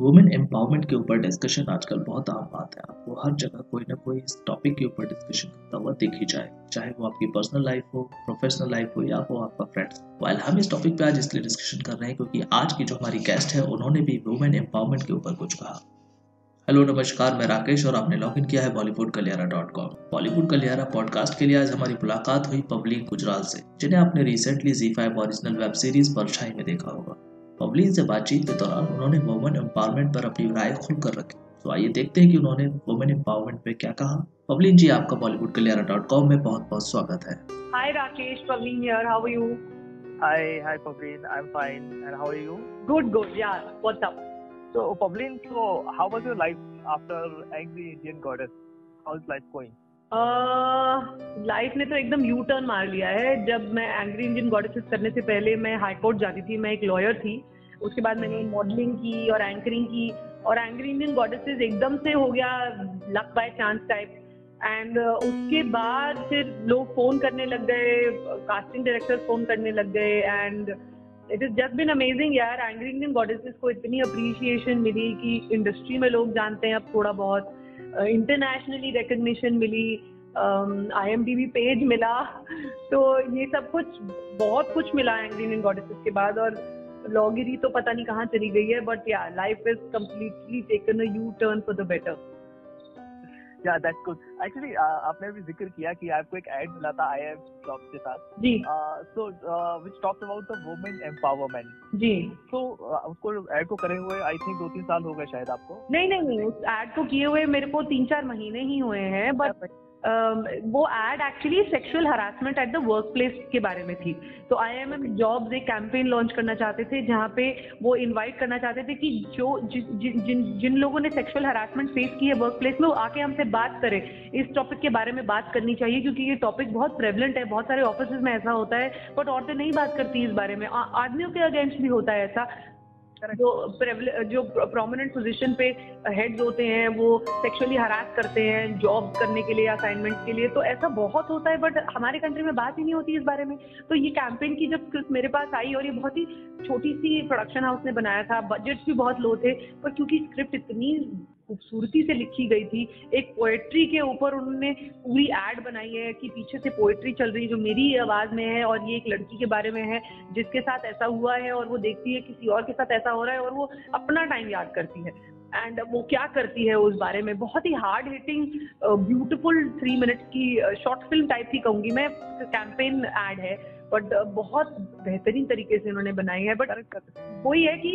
Women empowerment के ऊपर discussion आजकल बहुत आम बात है। आपको हर जगह कोई ना कोई इस टॉपिक के ऊपर डिस्कशन करता हुआ देख जाए। चाहे वो आपकी पर्सनल लाइफ हो प्रोफेशनल लाइफ हो या वो आपका फ्रेंड्स वाइल हम इस टॉपिक पे आज इसलिए डिस्कशन कर रहे हैं क्योंकि आज की जो हमारी गेस्ट है, उन्होंने भी वुमेन एम्पावरमेंट के ऊपर कुछ कहा। हेलो नमस्कार, मैं राकेश और आपने लॉग इन किया है Bollywood Kaliyara dot com Bollywood Kaliyara podcast के लिए आज हमारी मुलाकात हुई पब्लिक गुजराल से, जिन्हें आपने recently Zee five original web series Parchhai में देखा होगा। पब्लिक से बातचीत के दौरान उन्होंने वुमेन एम्पावरमेंट पर अपनी राय खुलकर रखी तो आइए देखते हैं कि उन्होंने वुमेन एम्पावरमेंट पे क्या कहा पब्लिन जी आपका बॉलीवुड कलियारा डॉट कॉम में बहुत बहुत स्वागत है hi Rakesh Pavleen here how are you Hi, hi Pavleen. I'm fine. And how are you? Good, good. Yeah. What's up? So, Pavleen, so how was your life after Angry Indian Goddess? How's life going? Life ने तो एकदम U turn मार लिया है। जब मैं angry Indian goddesses करने से पहले मैं हाईकोर्ट जाती थी, मैं एक लॉयर थी। उसके बाद मैंने मॉडलिंग की और एंकरिंग की और एंग्री इंडियन गॉडेसेस एकदम से हो गया luck by chance type and उसके बाद फिर लोग फ़ोन करने लग गए कास्टिंग डायरेक्टर फ़ोन करने लग गए। And it is just been amazing यार एंग्री इंडियन गॉडेसेस को इतनी अप्रिशिएशन मिली कि इंडस्ट्री में लोग जानते हैं अब थोड़ा बहुत। इंटरनेशनली रिकग्निशन मिली आई एम डी पेज मिला तो ये सब कुछ, बहुत कुछ मिला एंग्री इंडियन गॉडेसेस के बाद और लॉगिरी तो पता नहीं कहाँ चली गई है but yeah life is completely taken a U turn for the better yeah that's good actually आपने भी ज़िक्र किया कि आपको एक एड मिला था आई एफ़ जॉब के साथ। जी। So which talks about the women empowerment जी। तो उसको एड को करे हुए आई थिंक दो तीन साल हो गए शायद आपको। नहीं नहीं नहीं उस एड को किए हुए मेरे को तीन चार महीने ही हुए हैं बट वो ad actually sexual harassment at the work place के बारे में थी। तो आई एम एम जॉब्स एक कैंपेन लॉन्च करना चाहते थे जहाँ पे वो इनवाइट करना चाहते थे कि जो जि, जि, जिन जिन लोगों ने सेक्सुअल हरासमेंट फेस की है वर्क प्लेस में वो आके हमसे बात करें। इस टॉपिक के बारे में बात करनी चाहिए क्योंकि ये टॉपिक बहुत प्रेवलेंट है बहुत सारे ऑफ़िस में ऐसा होता है बट औरतें नहीं बात करती इस बारे में। आदमियों के अगेंस्ट भी होता है ऐसा। जो जो प्रोमिनेंट पोजीशन पे हेड्स होते हैं, वो सेक्सुअली हरास करते हैं जॉब करने के लिए असाइनमेंट के लिए तो ऐसा बहुत होता है बट हमारे कंट्री में बात ही नहीं होती इस बारे में। तो ये कैंपेन की जब मेरे पास आई और ये बहुत ही छोटी सी प्रोडक्शन हाउस ने बनाया था बजट्स भी बहुत लो थे, पर क्योंकि स्क्रिप्ट इतनी खूबसूरती से लिखी गई थी। एक पोएट्री के ऊपर उन्होंने पूरी एड बनाई है कि पीछे से पोएट्री चल रही है, जो मेरी आवाज़ में है और ये एक लड़की के बारे में है, जिसके साथ ऐसा हुआ है और वो देखती है, किसी और के साथ ऐसा हो रहा है और वो अपना टाइम याद करती है। एंड वो क्या करती है उस बारे में? बहुत ही hard hitting beautiful three minute की शॉर्ट फ़िल्म टाइप की कहूँगी मैं। कैंपेन एड है। बट बहुत बेहतरीन तरीके से उन्होंने बनाई है बट वही है कि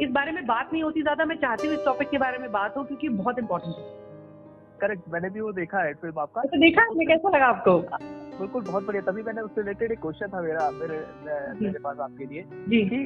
इस बारे में बात नहीं होती ज़्यादा। मैं चाहती हूँ इस टॉपिक के बारे में बात हो क्योंकि बहुत इंपॉर्टेंट है। करेक्ट मैंने भी वो देखा है फ़िल्म आपका? तो देखा आपने कैसा लगा आपको? बिल्कुल बहुत बढ़िया। तभी मैंने उससे रिलेटेड एक क्वेश्चन था मेरा मेरे मेरे पास आपके लिए जी। कि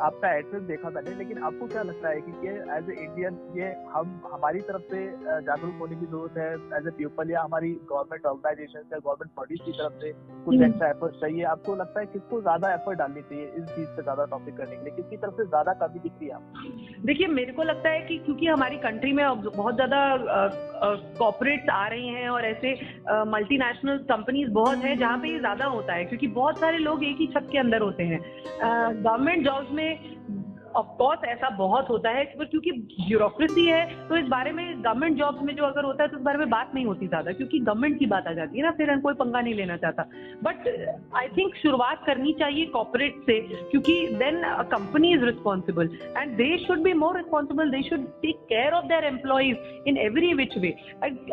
आपका एड्रेस देखा मैंने लेकिन आपको क्या लगता है कि ये एज ए इंडियन ये हम हमारी तरफ़ से जागरूक होने की ज़रूरत है? एज ए पीपल या हमारी गवर्नमेंट ऑर्गेनाइजेशन या गवर्नमेंट बॉडीज की तरफ़ से कुछ एक्स्ट्रा एफर्ट चाहिए? आपको लगता है किसको ज़्यादा एफर्ट डालनी चाहिए इस चीज़ से ज़्यादा टॉपिक करने के लिए? किसकी तरफ़ से ज़्यादा कमी दिख रही है देखिए, मेरे को लगता है कि क्योंकि हमारी कंट्री में अब बहुत ज़्यादा कॉपरेट्स आ रही हैं और ऐसे मल्टीनेशनल कंपनीज़ बहुत हैं जहाँ पे ये ज़्यादा होता है, क्योंकि बहुत सारे लोग एक ही छत के अंदर होते हैं। गवर्नमेंट जॉब्स में ऑफकोर्स ऐसा बहुत होता है, पर क्योंकि ब्यूरोक्रेसी है तो इस बारे में गवर्नमेंट जॉब्स में जो अगर होता है तो इस बारे में बात नहीं होती ज़्यादा, क्योंकि गवर्नमेंट की बात आ जाती है ना, फिर कोई पंगा नहीं लेना चाहता। बट आई थिंक शुरुआत करनी चाहिए कॉपोरेट से, क्योंकि then company is responsible and they should be more responsible they should take care of their employees in every which way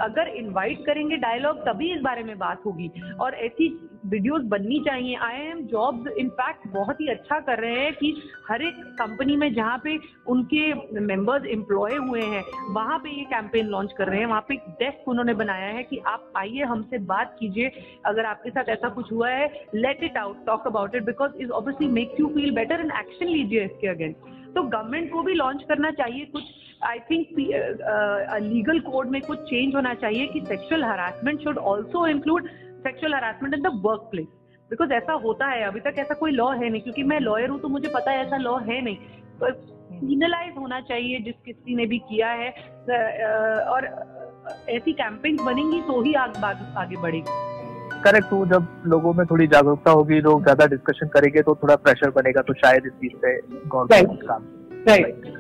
अगर इन्वाइट करेंगे डायलॉग तभी इस बारे में बात होगी, और ऐसी वीडियोस बननी चाहिए। आई एम जॉब्स इनफैक्ट बहुत ही अच्छा कर रहे हैं कि हर एक कंपनी में जहाँ पे उनके मेंबर्स एम्प्लॉय हुए हैं, वहाँ पे ये कैंपेन लॉन्च कर रहे हैं। वहाँ पे एक डेस्क उन्होंने बनाया है कि आप आइए, हमसे बात कीजिए। अगर आपके साथ ऐसा कुछ हुआ है let it out talk about it because is obviously make you feel better and action लीजिए इसके अगेंस्ट तो गवर्नमेंट को भी लॉन्च करना चाहिए कुछ आई थिंक लीगल कोड में कुछ चेंज होना चाहिए कि sexual harassment should also include sexual harassment in the work place because ऐसा होता है अभी तक ऐसा कोई लॉ है नहीं क्योंकि मैं लॉयर हूँ तो मुझे पता है ऐसा लॉ है नहीं। पीनलाइज तो होना चाहिए जिस किसी ने भी किया है और ऐसी कैंपेन बनेंगी तो ही आग, आगे बढ़ेगी। करेक्ट तो जब लोगों में थोड़ी जागरूकता होगी लोग ज़्यादा डिस्कशन करेंगे तो थोड़ा प्रेशर बनेगा तो शायद इस चीज़ पे गवर्नमेंट काम right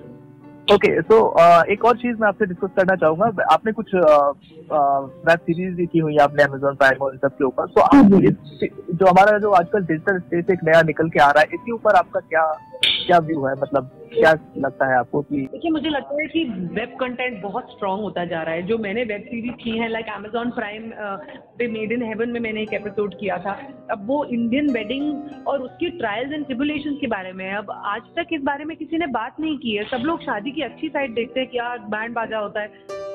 okay okay, so so, uh, एक और चीज़ मैं आपसे डिस्कस करना चाहूँगा। आपने कुछ वेब सीरीज़ भी की हुई है आपने अमेजोन प्राइम और सब के ऊपर। तो आप जो हमारा जो आजकल डिजिटल स्पेस एक नया निकल के आ रहा है इसके ऊपर आपका क्या क्या व्यू है? मतलब क्या लगता है आपको कि देखिए, मुझे लगता है कि वेब कंटेंट बहुत स्ट्रांग होता जा रहा है। जो मैंने वेब सीरीज़ की है लाइक अमेजोन प्राइम पे मेड इन हेवन में मैंने एक एपिसोड किया था। अब वो इंडियन वेडिंग और उसकी ट्रायल्स एंड ट्रिबुलेशन के बारे में अब आज तक इस बारे में किसी ने बात नहीं की है। सब लोग शादी की अच्छी साइड देखते हैं क्या बैंड बाजा होता है।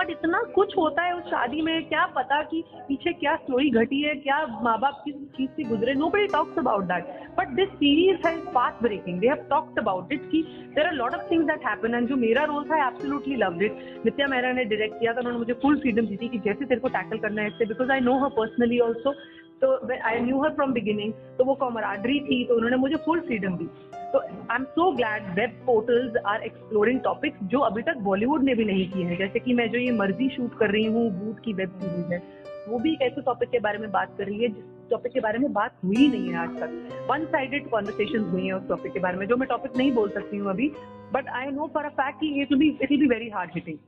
बट इतना कुछ होता है उस शादी में, क्या पता कि पीछे क्या स्टोरी घटी है, क्या माँ बाप किस चीज़ से गुजरे नो बड़ी talks about that but this series है fast breaking they have talked about it की there are lot of things that happen and जो मेरा रोल था absolutely love it Nitya Mehra ने डायरेक्ट किया था, उन्होंने मुझे फुल फ्रीडम दी थी कि जैसे तेरे को टैकल करना है इससे because I know her personally also तो I knew her from beginning तो वो कॉमराडरी थी तो उन्होंने मुझे फुल फ्रीडम दी। तो I am so glad web portals are exploring topics जो अभी तक बॉलीवुड ने भी नहीं किए हैं। जैसे कि मैं जो ये मर्ज़ी शूट कर रही हूँ बूट की वेब सीरीज़ है, वो भी एक ऐसे टॉपिक के बारे में बात कर रही है, जिस टॉपिक के बारे में बात हुई नहीं है आज तक। वन साइडेड कॉन्वर्सेशन हुई है उस टॉपिक के बारे में, जो मैं टॉपिक नहीं बोल सकती हूँ अभी but I know for a fact कि it will be it will very hard hitting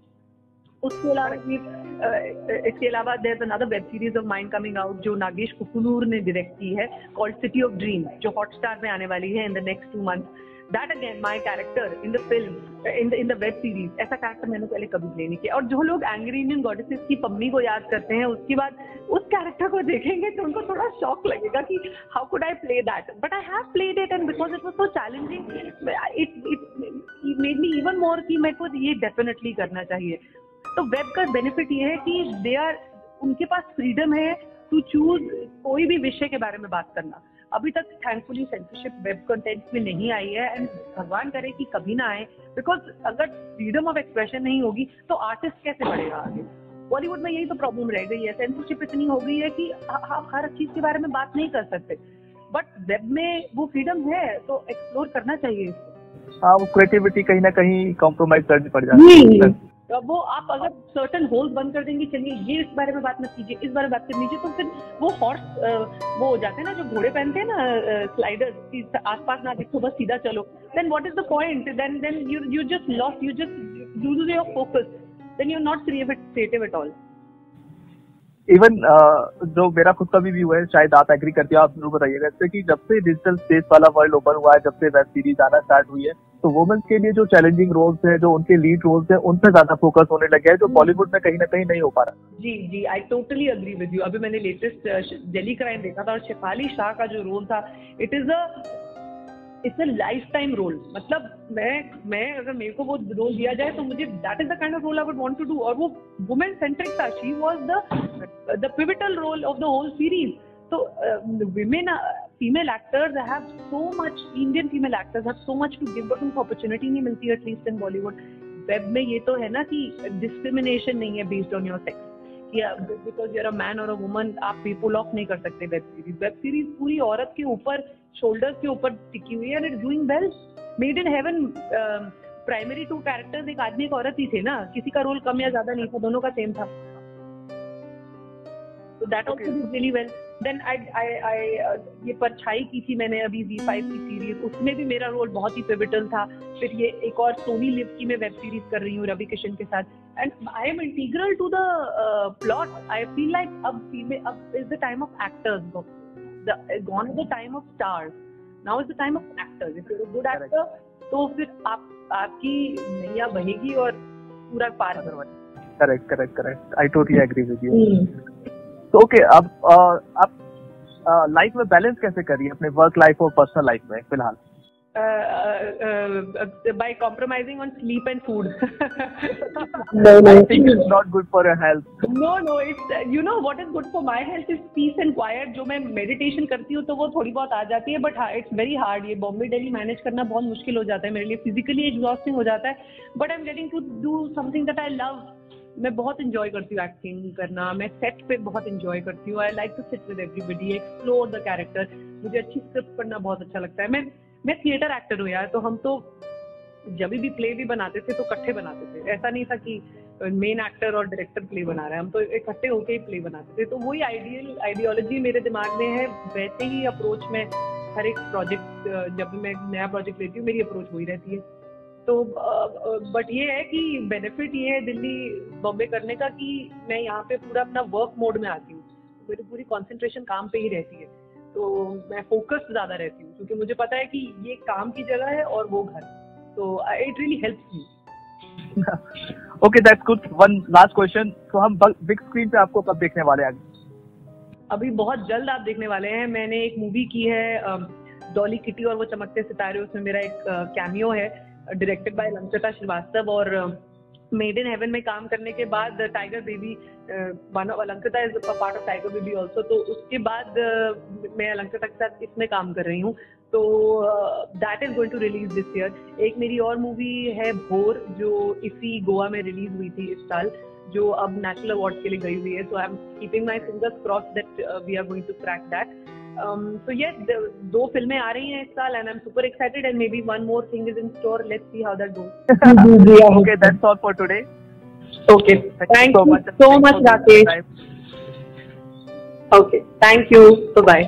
उसके अलावा इसके अलावा there another web series of mind coming out जो नागेश कुकुनूर ने डायरेक्ट की है कॉल्ड सिटी ऑफ़ ड्रीम जो हॉटस्टार में आने वाली है in the next two month that again my character in the film in the in the web series ऐसा कैरेक्टर मैंने पहले कभी प्ले नहीं किया। और जो लोग एंग्री इंडियन गॉडेसेस की पम्मी को याद करते हैं, उसके बाद उस कैरेक्टर को देखेंगे तो उनको थोड़ा शॉक लगेगा कि how could I play that but I have played it and because it was so challenging it it made me even more कि मेरे को ये डेफिनेटली करना चाहिए। तो वेब का बेनिफिट ये है कि दे आर उनके पास फ्रीडम है टू चूज़ कोई भी विषय के बारे में बात करना। अभी तक थैंकफुली सेंसरशिप वेब कंटेंट में नहीं आई है एंड भगवान करे कि कभी ना आए। बिकॉज़ अगर फ्रीडम ऑफ़ एक्सप्रेशन नहीं होगी तो आर्टिस्ट कैसे बढ़ेगा आगे? बॉलीवुड में यही तो प्रॉब्लम रह गई है। सेंसरशिप इतनी हो गई है कि आप हर चीज़ के बारे में बात नहीं कर सकते। बट वेब में वो फ्रीडम है तो एक्सप्लोर करना चाहिए हाँ वो क्रिएटिविटी कहीं ना कहीं कॉम्प्रोमाइज करनी पड़ जाती है। तो वो आप अगर सर्टन होल्स बंद कर देंगे चलिए ये इस बारे में बात मत कीजिए इस बारे में बात कर लीजिए तो फिर वो हॉर्स वो हो जाते हैं ना जो घोड़े पहनते हैं ना स्लाइडर आसपास ना देखो बस सीधा चलो। Then what is the point then then you you just lost you just lose your focus then you not creative at all even uh, जो मेरा खुद का भी व्यू है शायद आप एग्री करते हो आप ज़रूर बताइएगा जैसे कि जब से डिजिटल स्पेस वाला वर्ल्ड ओपन हुआ है जब से वेब सीरीज़ आना स्टार्ट हुई है तो वुमेन्स के लिए जो चैलेंजिंग रोल्स है जो उनके लीड रोल्स है उन पर ज़्यादा फोकस होने लगे है जो बॉलीवुड. में कहीं ना कहीं नहीं हो पा रहा। जी जी I totally agree with you अभी मैंने लेटेस्ट दिल्ली क्राइम देखा था और शेफाली शाह का जो रोल था it is a it's a life time role मतलब मैं मैं अगर मेरे को वो रोल दिया जाए तो मुझे that is the kind of role I would want to do और वो वुमेन सेंट्रिक था. She was the the pivotal role of the whole series तो women female actors have so much Indian female actors have so much to give but उनको opportunity नहीं मिलती at least in Bollywood web में ये तो है ना कि डिस्क्रिमिनेशन नहीं है based on your sex because you're a man और अ वुमन आप पुल ऑफ़ नहीं कर सकते वेब सीरीज़ वेब सीरीज़ पूरी औरत के ऊपर शोल्डर्स के ऊपर टिकी हुई है and it doing well Made in Heaven primary two characters एक आदमी एक औरत ही थे ना. किसी का रोल कम या ज़्यादा नहीं था, दोनों का सेम था. तो that also do really well then I I I ये परछाई की थी मैंने अभी जी फाइव की सीरीज़ उसमें भी मेरा रोल बहुत ही पिविटल था। फिर ये एक और सोनी लिव की मैं वेब सीरीज़ कर रही हूँ रवि किशन के साथ। And I am integral to the plot I feel like अब अब is the time of actors gone is the time of stars now is the time of actors if you good actor तो फिर आप आपकी नैया बहेगी और पूरा पार करवाएगी correct correct correct I totally agree with you तो ओके अब आप लाइफ में बैलेंस कैसे करिए अपने वर्क लाइफ और पर्सनल लाइफ में फ़िलहाल? By compromising on sleep and food not good for health no no it you know what is good for my health is peace and quiet जो मैं meditation करती हूँ तो वो थोड़ी बहुत आ जाती है बट इट्स वेरी हार्ड ये बॉम्बे डेली मैनेज करना बहुत मुश्किल हो जाता है मेरे लिए. फिजिकली एग्जॉस्टिंग हो जाता है but I am getting to do something that I love मैं बहुत इंजॉय करती हूँ एक्टिंग करना। मैं सेट पे बहुत इंजॉय करती हूँ। I like to sit with everybody explore the character मुझे अच्छी स्क्रिप्ट पढ़ना बहुत अच्छा लगता है। मैं मैं थिएटर एक्टर हूँ यार तो हम तो जब भी प्ले भी बनाते थे तो इकट्ठे बनाते थे। ऐसा नहीं था कि मेन एक्टर और डायरेक्टर प्ले बना रहे हैं। हम तो इकट्ठे होके ही प्ले बनाते थे। तो वही आइडियल आइडियोलॉजी मेरे दिमाग में है। वैसे ही अप्रोच में हर एक प्रोजेक्ट जब मैं नया प्रोजेक्ट लेती हूँ, मेरी अप्रोच वही रहती है। तो बट ये है कि बेनिफिट ये है दिल्ली बॉम्बे करने का कि मैं यहाँ पे पूरा अपना वर्क मोड में आती हूँ। मेरी पूरी कंसंट्रेशन काम पे ही रहती है। तो मैं फोकस ज़्यादा रहती हूँ क्योंकि मुझे पता है कि ये काम की जगह है और वो घर। तो it really helps me okay that's good one last question तो हम बिग स्क्रीन पे आपको कब देखने वाले हैं? अभी बहुत जल्द आप देखने वाले हैं। मैंने एक मूवी की है डॉली किटी और वो चमकते सितारे उसमें मेरा एक कैमियो है। डायरेक्टेड बाय लंचटा श्रीवास्तव और मेड इन हेवन में काम करने के बाद Tiger Baby Alankrita is part of Tiger Baby also तो उसके बाद मैं अलंकृता के साथ इसमें काम कर रही हूँ। तो that is going to release this year एक मेरी और मूवी है भोर जो इसी गोवा में रिलीज़ हुई थी इस साल, जो अब नेशनल अवार्ड के लिए गई हुई है। So I am keeping my fingers cross that we are going to crack that तो ये दो फ़िल्में आ रही हैं इस साल and I am super excited and maybe one more thing is in store let's see how that goes okay that's all for today okay thank you so much Rakesh okay thank you bye